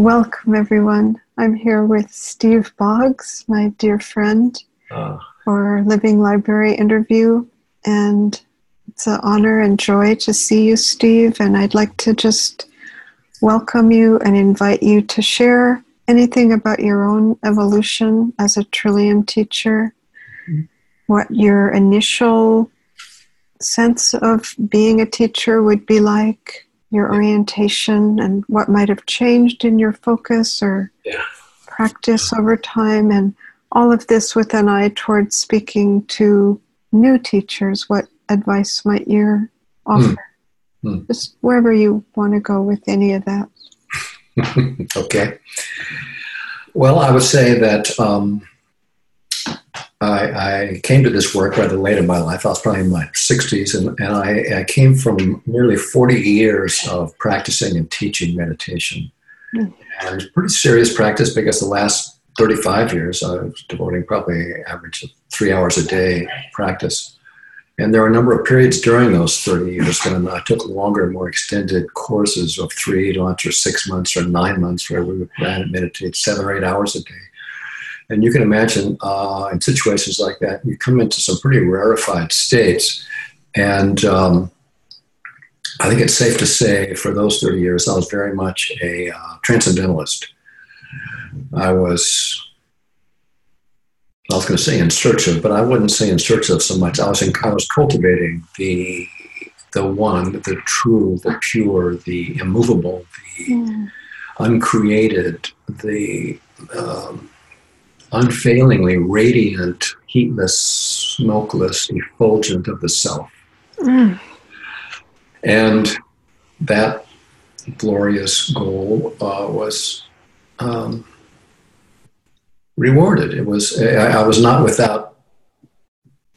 Welcome, everyone. I'm here with Steve Boggs, my dear friend, uh. for Living Library interview. And it's an honor and joy to see you, Steve. And I'd like to just welcome you and invite you to share anything about your own evolution as a Trillium teacher, mm-hmm. what your initial sense of being a teacher would be like, your orientation and what might have changed in your focus or yeah. practice over time, and all of this with an eye towards speaking to new teachers. What advice might you offer? Mm. Mm. Just wherever you want to go with any of that. okay. Well, I would say that um, I, I, came to this work rather late in my life. I was probably in my 60s, and, and I, I, came from nearly 40 years of practicing and teaching meditation. Mm. And pretty serious practice because the last 35 years I was devoting probably an average of three hours a day practice. And there were a number of periods during those 30 years when I took longer, more extended courses of three months or six months or nine months where we would meditate seven or eight hours a day and you can imagine uh, in situations like that, you come into some pretty rarefied states. And um, I think it's safe to say for those 30 years, I was very much a uh, transcendentalist. I was, I was going to say in search of, but I wouldn't say in search of so much. I was, in, I was cultivating the, the one, the true, the pure, the immovable, the yeah. uncreated, the um, unfailingly radiant, heatless, smokeless, effulgent of the self. Mm. And that glorious goal uh, was um, rewarded. It was I, I was not without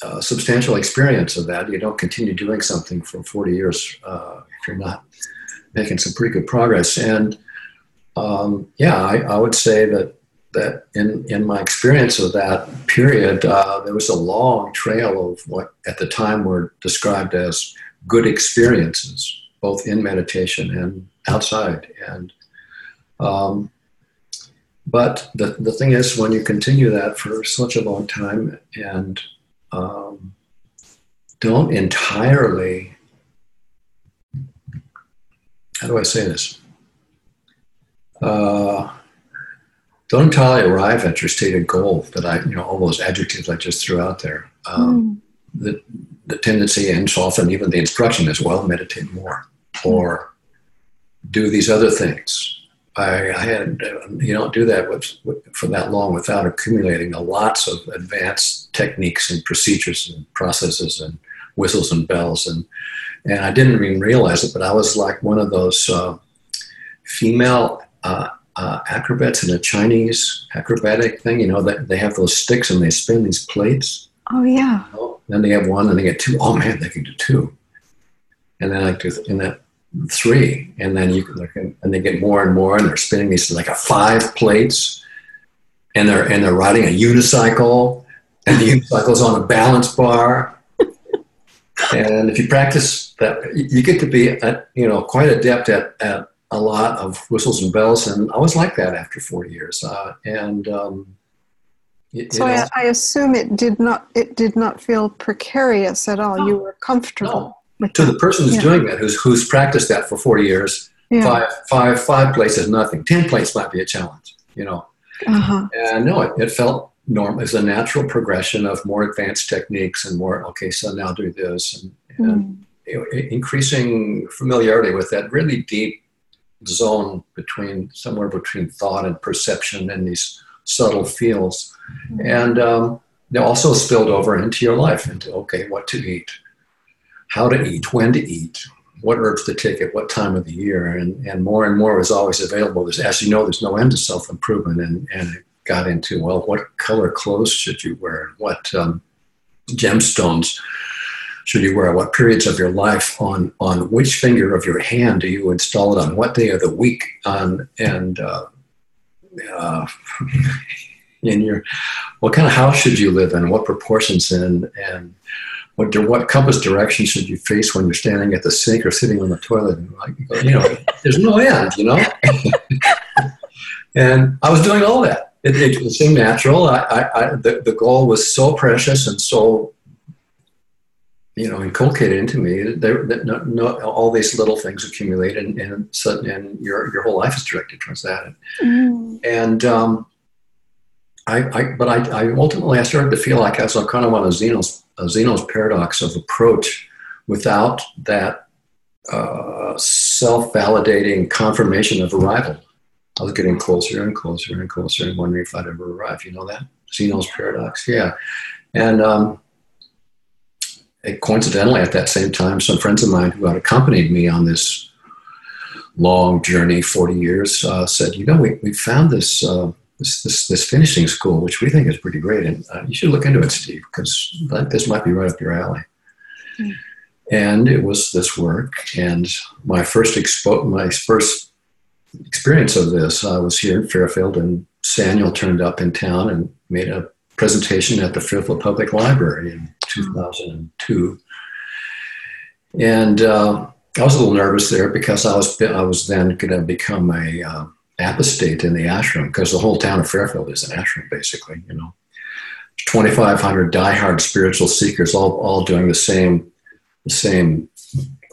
uh, substantial experience of that. You don't continue doing something for 40 years uh, if you're not making some pretty good progress. And um, yeah, I, I, would say that that in, in my experience of that period, uh, there was a long trail of what at the time were described as good experiences, both in meditation and outside. And um, but the, the thing is, when you continue that for such a long time and um, don't entirely, how do I say this? Uh, don't entirely arrive at your stated goal that I, you know, all those adjectives I just threw out there. Um, mm. the, the tendency and so often even the instruction is, well, meditate more or do these other things. I, I had, you don't do that with, with, for that long without accumulating lots of advanced techniques and procedures and processes and whistles and bells. And, and I didn't even realize it, but I was like one of those uh, female uh, uh, acrobats in a Chinese acrobatic thing. You know, that they have those sticks and they spin these plates. Oh yeah. You know? Then they have one, and they get two. Oh man, they can do two. And then like do in that three, and then you can, and they get more and more, and they're spinning these like a five plates, and they're and they're riding a unicycle, and the unicycle's on a balance bar. and if you practice that, you get to be, at, you know, quite adept at, at a lot of whistles and bells, and I was like that after four years. Uh, and um, it, so it I, I, assume it did not it did not feel precarious at all. No, you were comfortable. No. to the person who's yeah. doing that, who's who's practiced that for forty years, yeah. five five five plates is nothing. Ten plates might be a challenge, you know. Uh-huh. And no, it, it felt normal. It's a natural progression of more advanced techniques and more. Okay, so now do this and. and mm. Increasing familiarity with that really deep zone between somewhere between thought and perception and these subtle fields. Mm-hmm. And um, they also spilled over into your life into okay, what to eat, how to eat, when to eat, what herbs to take at what time of the year. And, and more and more was always available. There's, as you know, there's no end to self improvement. And, and it got into, well, what color clothes should you wear? What um, gemstones should you wear what periods of your life on on which finger of your hand do you install it on? What day of the week on and uh, uh, in your what kind of house should you live in? What proportions in? And what what compass direction should you face when you're standing at the sink or sitting on the toilet? And like you know there's no end you know? And I was doing all that. It, it seemed natural. I, I, I, the, the goal was so precious and so, you know, inculcated into me. There, that no, no, all these little things accumulate, and and, so, and your your whole life is directed towards that. Mm. And um, I, I, but I, I ultimately I started to feel like I was kind of on a Zeno's, a Zeno's paradox of approach without that uh, self-validating confirmation of arrival. I was getting closer and closer and closer and wondering if I'd ever arrive. You know that Zeno's paradox, yeah. And um, coincidentally, at that same time, some friends of mine who had accompanied me on this long journey, 40 years, uh, said, "You know, we we found this." Uh, this, this, this, finishing school, which we think is pretty great. And uh, you should look into it, Steve, because this might be right up your alley. Mm. And it was this work. And my first expo- my first experience of this, I was here in Fairfield, and Samuel turned up in town and made a presentation at the Fairfield Public Library in 2002. And uh, I was a little nervous there because I was I was then going to become a uh, apostate in the ashram because the whole town of Fairfield is an ashram, basically. You know, 2,500 diehard spiritual seekers, all all doing the same, the same,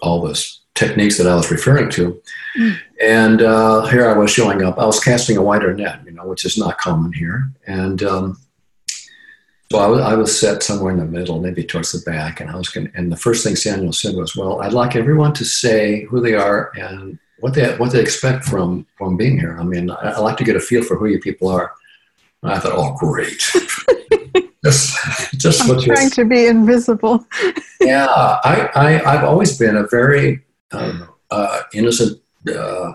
all this techniques that I was referring to. Mm. And uh, here I was showing up. I was casting a wider net, you know, which is not common here. And um, so I was, I was set somewhere in the middle, maybe towards the back. And I was going. And the first thing Samuel said was, "Well, I'd like everyone to say who they are and what they what they expect from from being here. I mean, I, I like to get a feel for who you people are." And I thought, "Oh, great." just, just I'm trying to be invisible. yeah, I, I I've always been a very um, uh, innocent, uh,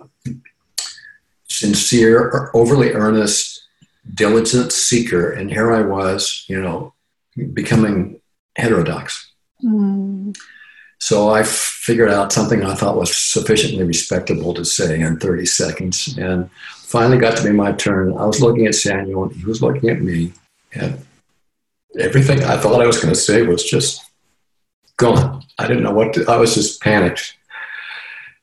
sincere, overly earnest, diligent seeker, and here I was, you know, becoming heterodox. Mm. So I figured out something I thought was sufficiently respectable to say in 30 seconds, and finally got to be my turn. I was looking at Samuel, and he was looking at me, and everything I thought I was going to say was just gone. I didn't know what to, I was just panicked.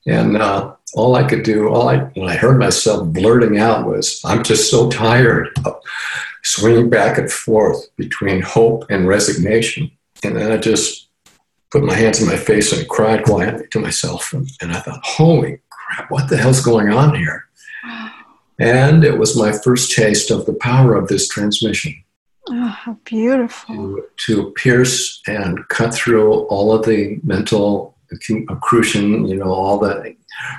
And uh, all I could do, all I, when I heard myself blurting out was, I'm just so tired of swinging back and forth between hope and resignation. And then I just put my hands in my face and cried quietly to myself. And, and I thought, holy crap, what the hell's going on here? And it was my first taste of the power of this transmission. Oh, how beautiful. To, to pierce and cut through all of the mental accretion, you know, all the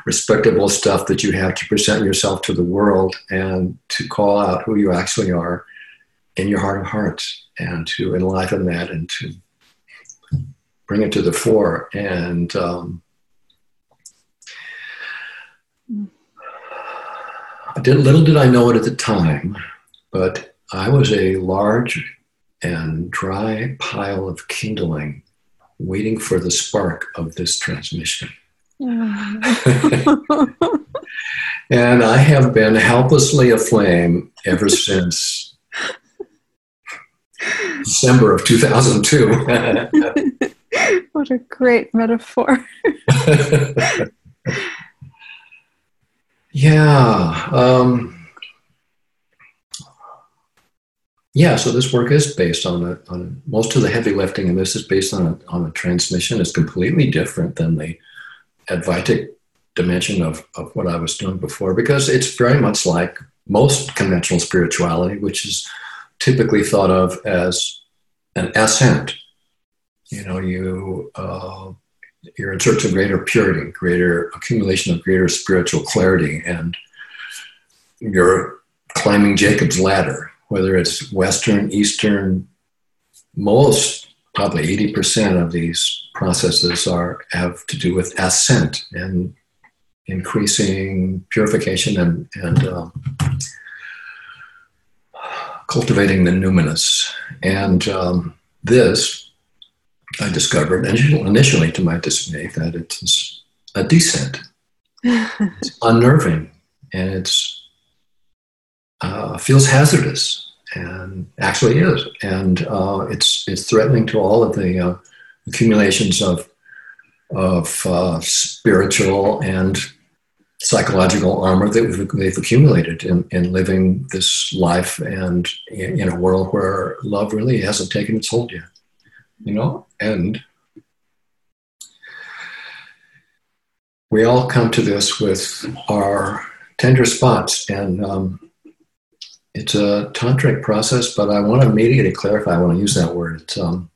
respectable stuff that you have to present yourself to the world and to call out who you actually are in your heart of hearts and to enliven that and to bring it to the fore. And um, did, little did I know it at the time, but I was a large and dry pile of kindling waiting for the spark of this transmission. and I have been helplessly aflame ever since December of 2002. what a great metaphor. yeah. Um, Yeah, so this work is based on a, on most of the heavy lifting, and this is based on a, on a transmission. It's completely different than the Advaitic dimension of, of what I was doing before because it's very much like most conventional spirituality, which is typically thought of as an ascent. You know, you uh, you're in search of greater purity, greater accumulation of greater spiritual clarity, and you're climbing Jacob's ladder whether it's Western, Eastern, most, probably 80% of these processes are have to do with ascent and increasing purification and, and um, cultivating the numinous. And um, this, I discovered initially to my dismay that it's a descent. it's unnerving and it's uh, feels hazardous and actually is. And uh, it's, it's threatening to all of the uh, accumulations of, of uh, spiritual and psychological armor that they've accumulated in, in living this life and in, in a world where love really hasn't taken its hold yet. You know, and we all come to this with our tender spots, and um, it's a tantric process. But I want to immediately clarify. I want to use that word. It's, um,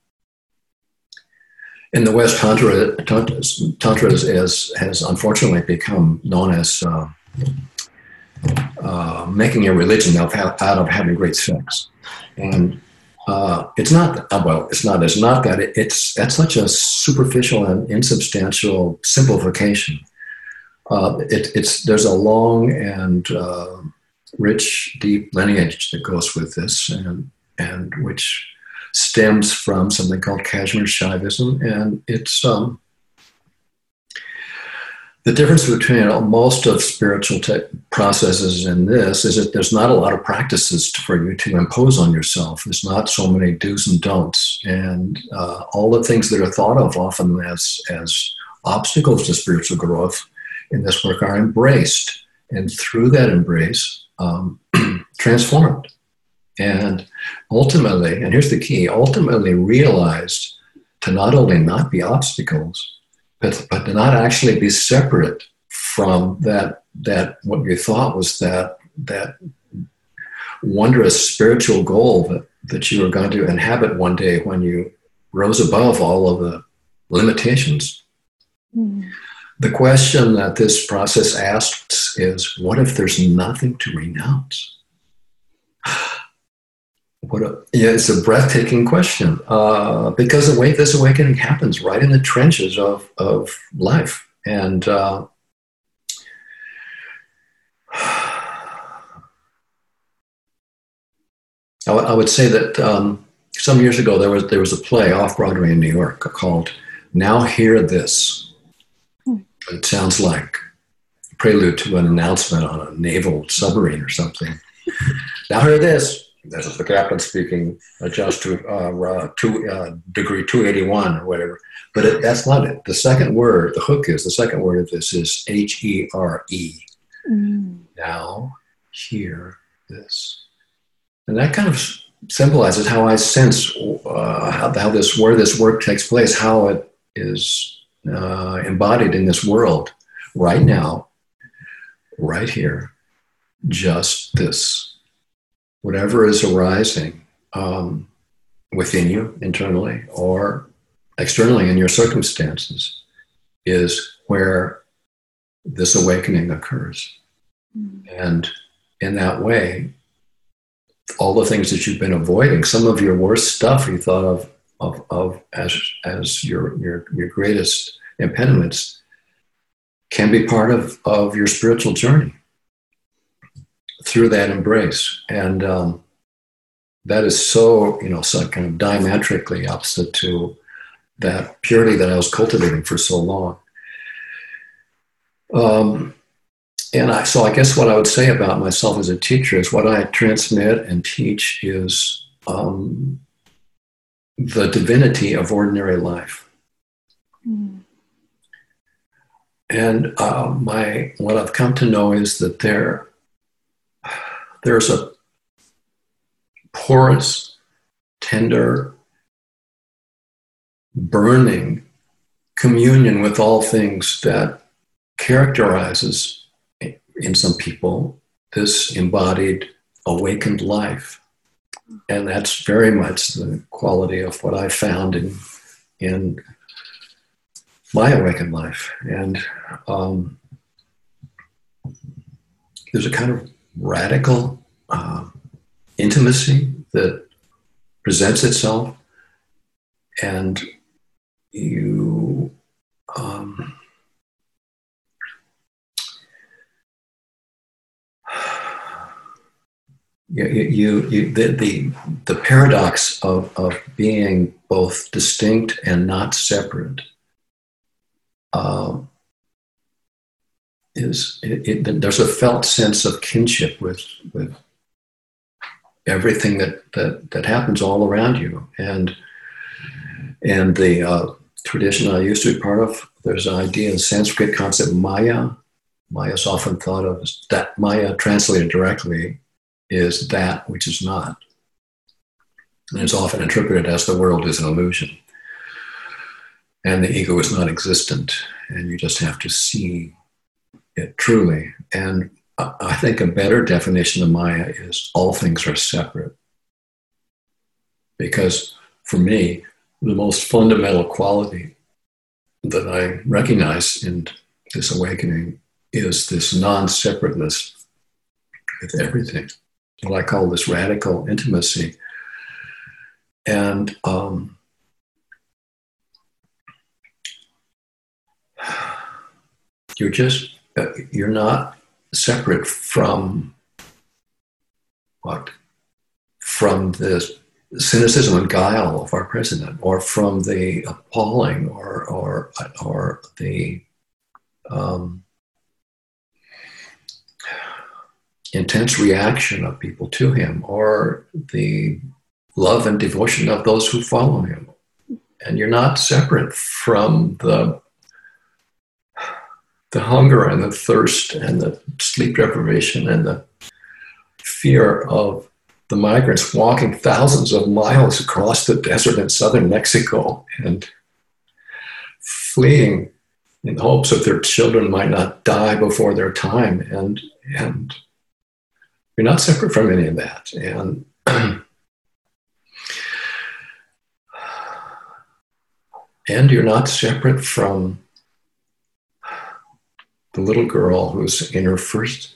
in the West, Tantra, Tantra, Tantra is, has unfortunately become known as uh, uh, making a religion out of, out of having great sex. And uh, it's not, uh, well, it's not, it's not that. It, it's, that's such a superficial and insubstantial simplification. Uh, it, it's, there's a long and uh, rich, deep lineage that goes with this, and, and which stems from something called Kashmir Shaivism, and it's um, the difference between most of spiritual te- processes and this is that there's not a lot of practices for you to impose on yourself. There's not so many do's and don'ts, and uh, all the things that are thought of often as as obstacles to spiritual growth in this work are embraced, and through that embrace, um, transformed and ultimately, and here's the key ultimately realized to not only not be obstacles, but, but to not actually be separate from that, that what you thought was that, that wondrous spiritual goal that, that you were going to inhabit one day when you rose above all of the limitations. Mm. The question that this process asks is what if there's nothing to renounce? What a, yeah, it's a breathtaking question uh, because the way this awakening happens right in the trenches of, of life. And uh, I, would say that um, some years ago there was, there was a play off Broadway in New York called Now Hear This. It sounds like a prelude to an announcement on a naval submarine or something. now hear this this is the captain speaking, adjust to, uh, to uh, degree 281 or whatever. But it, that's not it. The second word, the hook is, the second word of this is H E R E. Mm. Now, hear this. And that kind of symbolizes how I sense uh, how, how, this, where this work takes place, how it is uh, embodied in this world right now, right here, just this whatever is arising um, within you internally or externally in your circumstances is where this awakening occurs. Mm-hmm. And in that way, all the things that you've been avoiding, some of your worst stuff you thought of, of, of as, as your, your, your greatest impediments, can be part of, of your spiritual journey through that embrace. And um, that is so, you know, so kind of diametrically opposite to that purity that I was cultivating for so long. Um, and I, so I guess what I would say about myself as a teacher is what I transmit and teach is um, the divinity of ordinary life. Mm. And uh, my what I've come to know is that there there's a porous, tender, burning communion with all things that characterizes in some people this embodied awakened life and that's very much the quality of what i found in in my awakened life. And um, there's a kind of radical uh, intimacy that presents itself, and you um, you, you, you, the, the, the paradox of, of being both distinct and not separate uh, is it, it, there's a felt sense of kinship with with everything that that that happens all around you. And and the uh, tradition I used to be part of there's an idea in Sanskrit concept maya. Maya is often thought of as that Maya translated directly is that which is not. And it's often interpreted as the world is an illusion. And the ego is not existent. And you just have to see it truly. And I think a better definition of Maya is all things are separate. Because for me, the most fundamental quality that I recognize in this awakening is this non separateness with everything. What I call this radical intimacy. And um, you're just, uh, you're not separate from what? From this cynicism and guile of our president, or from the appalling or, or, or the um, intense reaction of people to him or the love and devotion of those who follow him. And you're not separate from the the hunger and the thirst and the sleep deprivation and the fear of the migrants walking thousands of miles across the desert in southern Mexico and fleeing in hopes that their children might not die before their time and and you're not separate from any of that. And and you're not separate from the little girl who's in her first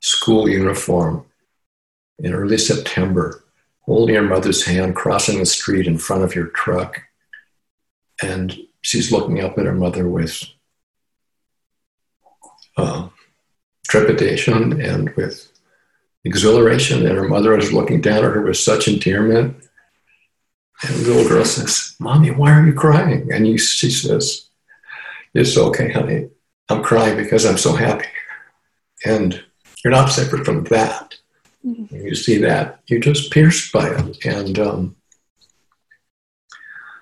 school uniform in early September, holding her mother's hand, crossing the street in front of your truck. And she's looking up at her mother with uh, trepidation and with exhilaration, and her mother is looking down at her with such endearment. And the little girl says, Mommy, why are you crying? And you, she says, It's okay, honey. I'm crying because I'm so happy. And you're not separate from that. Mm-hmm. You see that, you're just pierced by it. And um,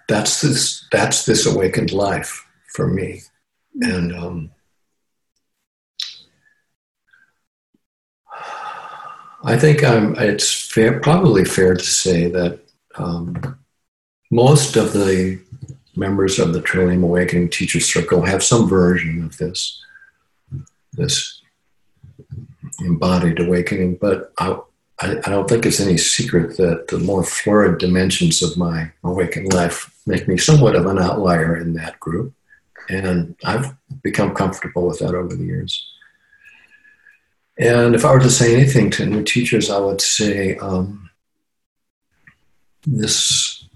that's this that's this awakened life for me. Mm-hmm. And um, I think I'm, it's fair, probably fair to say that um, most of the members of the Trillium Awakening Teacher Circle have some version of this, this embodied awakening. But I, I, I don't think it's any secret that the more florid dimensions of my awakened life make me somewhat of an outlier in that group. And I've become comfortable with that over the years. And if I were to say anything to new teachers, I would say um, this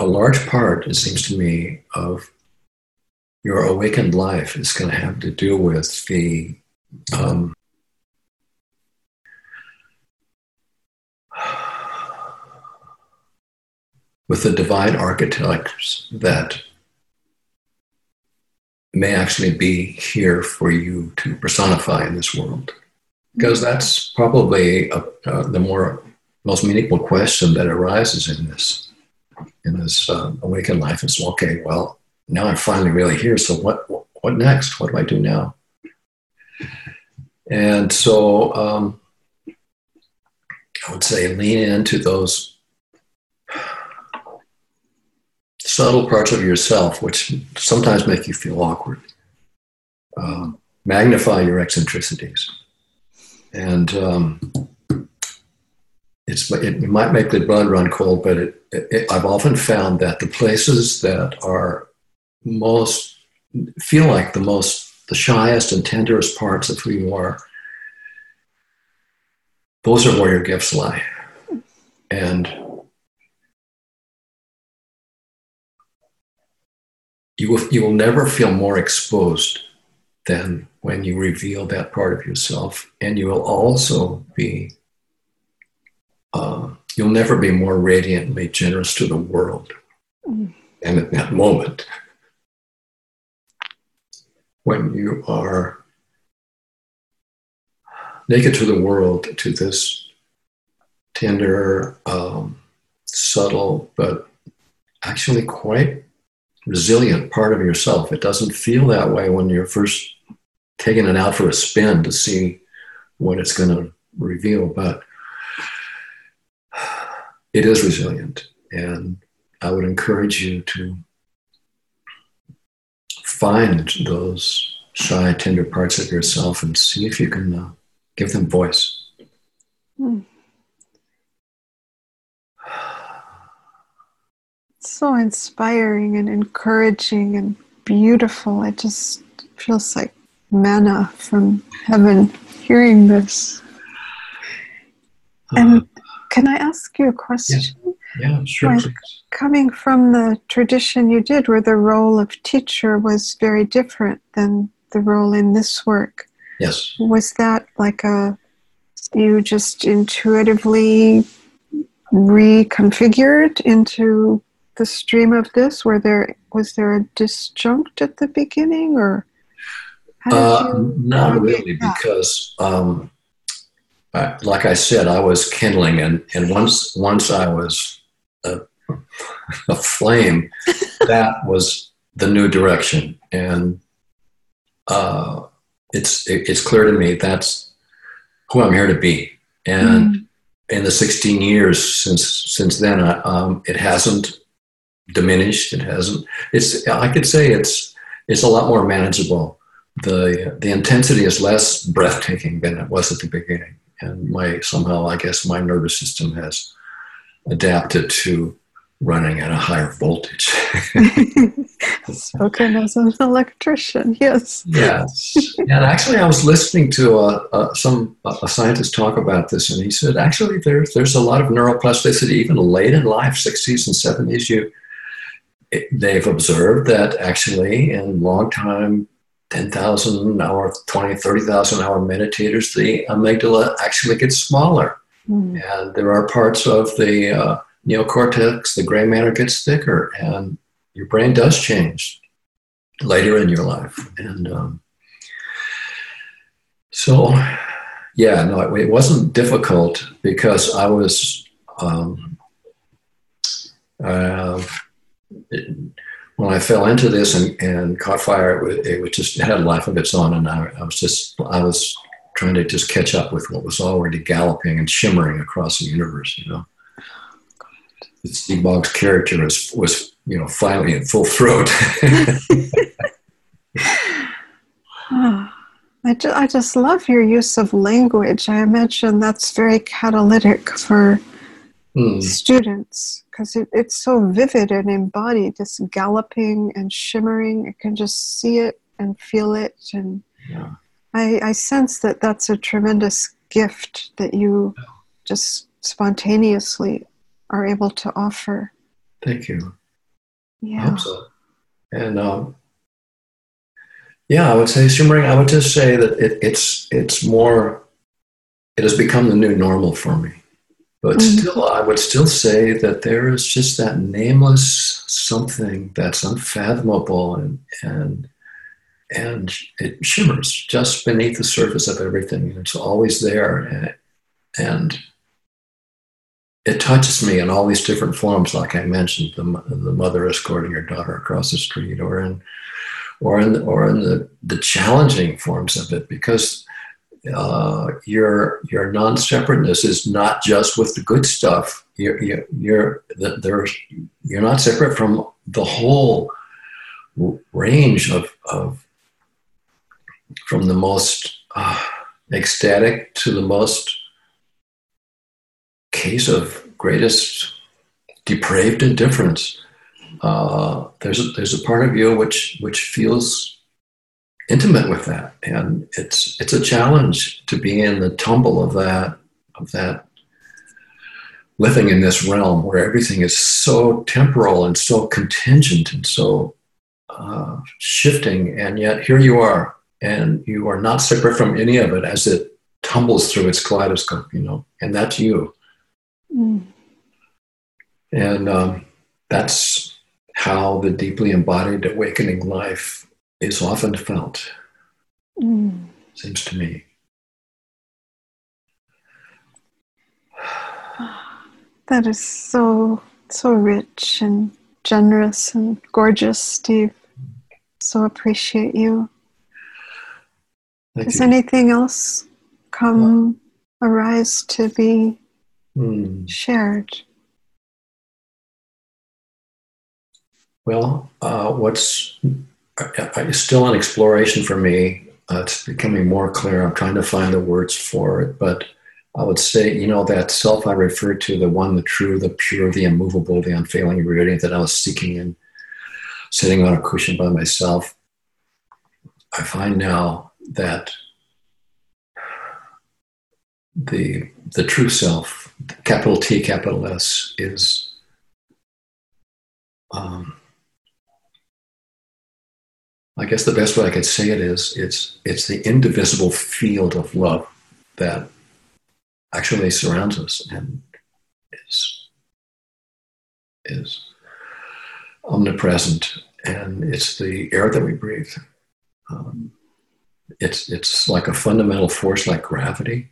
a large part, it seems to me, of your awakened life is going to have to do with the um, with the divine archetypes that may actually be here for you to personify in this world because that's probably a, uh, the more most meaningful question that arises in this in this uh, awakened life is okay well now i'm finally really here so what what next? What do i do now? And so um, i would say lean into those subtle parts of yourself which sometimes make you feel awkward. Uh, magnify your eccentricities and um, it's it, might make the blood run cold, but it, it, I've often found that the places that are most feel like the most the shyest and tenderest parts of who you are, those are where your gifts lie, and you will, you will never feel more exposed than when you reveal that part of yourself. And you will also be, uh, you'll never be more radiantly generous to the world. Mm. And at that moment, when you are naked to the world, to this tender, um, subtle, but actually quite resilient part of yourself. It doesn't feel that way when you're first taking it out for a spin to see what it's going to reveal. But it is resilient. And I would encourage you to find those shy, tender parts of yourself and see if you can uh, give them voice. Hmm. So inspiring and encouraging and beautiful. It just feels like manna from heaven hearing this. And uh, can I ask you a question? Yeah, sure. Like, coming from the tradition you did, where the role of teacher was very different than the role in this work. Yes. Was that like a you just intuitively reconfigured into the stream of this? Were there was there a disjunct at the beginning, or uh, not really? That? Because, um, I, like I said, I was kindling, and and once once I was a, a flame, that was the new direction, and uh, it's it, it's clear to me that's who I'm here to be, and. Mm. In the 16 years since since then, I, um, it hasn't diminished. It hasn't. It's. I could say it's. It's a lot more manageable. the The intensity is less breathtaking than it was at the beginning, and my somehow I guess my nervous system has adapted to running at a higher voltage. Spoken as an electrician, yes. Yes. and actually, I was listening to a, a, some uh, a scientist talk about this, and he said actually there's there's a lot of neuroplasticity even late in life, 60s and 70s. You they've observed that actually in long time 10,000 hour, 20, 30,000 hour meditators, the amygdala actually gets smaller. Mm. And there are parts of the uh, neocortex, the gray matter gets thicker, and your brain does change later in your life. And um, so, yeah, no, it, it, wasn't difficult because I was. Um, uh, when I fell into this and, and caught fire, it, it was just it had a life of its own, and I, I, was just I was trying to just catch up with what was already galloping and shimmering across the universe. You know, Steve Boggs' character was was you know finally in full throat. I, ju- I just love your use of language. I imagine that's very catalytic for mm. students because it, it's so vivid and embodied, just galloping and shimmering. I can just see it and feel it. And yeah. I, I sense that that's a tremendous gift that you just spontaneously are able to offer. Thank you. Yeah. So. And um, yeah, I would say shimmering. I would just say that it, it's it's more. It has become the new normal for me. But mm-hmm. still, I would still say that there is just that nameless something that's unfathomable and and and it shimmers just beneath the surface of everything. And it's always there, and, and it touches me in all these different forms, like I mentioned, the, the mother escorting her daughter across the street, or in or in or in the the challenging forms of it, because uh, your your non-separateness is not just with the good stuff. You're you're you're, there's, you're not separate from the whole range of of from the most uh, ecstatic to the most case of greatest depraved indifference. Uh, there's a, there's a part of you which which feels intimate with that, and it's it's a challenge to be in the tumble of that of that living in this realm where everything is so temporal and so contingent and so uh, shifting, and yet here you are, and you are not separate from any of it as it tumbles through its kaleidoscope, you know, and that's you. Mm. And um, that's how the deeply embodied awakening life is often felt, mm. seems to me. That is so, so rich and generous and gorgeous, Steve. So appreciate you. Thank Does you. anything else come arise to be hmm. shared? Well, uh, what's uh, still an exploration for me. Uh, it's becoming more clear. I'm trying to find the words for it, but I would say, you know, that self I referred to, the one, the true, the pure, the immovable, the unfailing radiant that I was seeking in sitting on a cushion by myself. I find now that the the true self, capital T, capital S, is um, I guess the best way I could say it is it's it's the indivisible field of love that actually surrounds us and is is omnipresent and it's the air that we breathe. Um, it's it's like a fundamental force like gravity.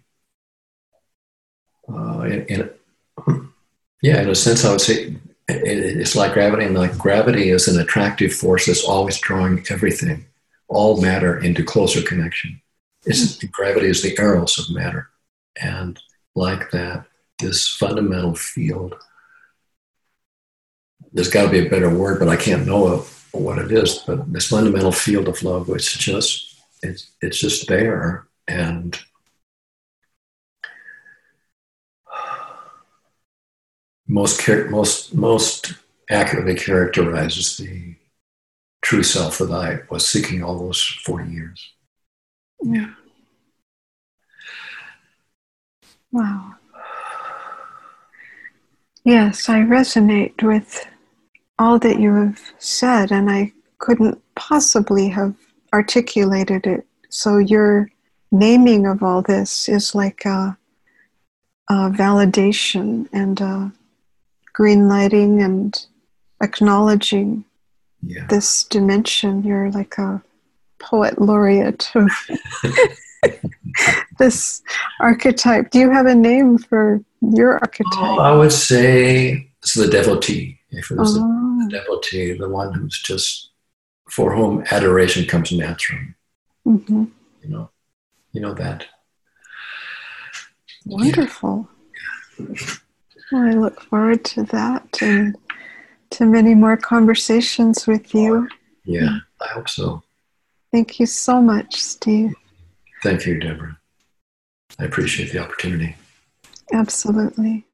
Uh, yeah, in a sense, I would say it's like gravity, and like gravity is an attractive force that's always drawing everything, all matter into closer connection. It's hmm. gravity is the eros of matter, and like that, this fundamental field. There's got to be a better word, but I can't know what it is. But this fundamental field of love, which just it's it's just there, and most most most accurately characterizes the true self that I was seeking all those forty years. Yeah. Wow. Yes, I resonate with all that you have said, and I couldn't possibly have articulated it. So, your naming of all this is like a, a validation and a green lighting and acknowledging yeah. this dimension. You're like a poet laureate of this archetype. Do you have a name for your archetype? Oh, I would say it's the devotee. If it was oh. the, the, devotee, the one who's just for whom adoration comes naturally. Mm-hmm. You know, you know that. Wonderful. Yeah. Well, I look forward to that and to many more conversations with you. Yeah, I hope so. Thank you so much, Steve. Thank you, Deborah. I appreciate the opportunity. Absolutely.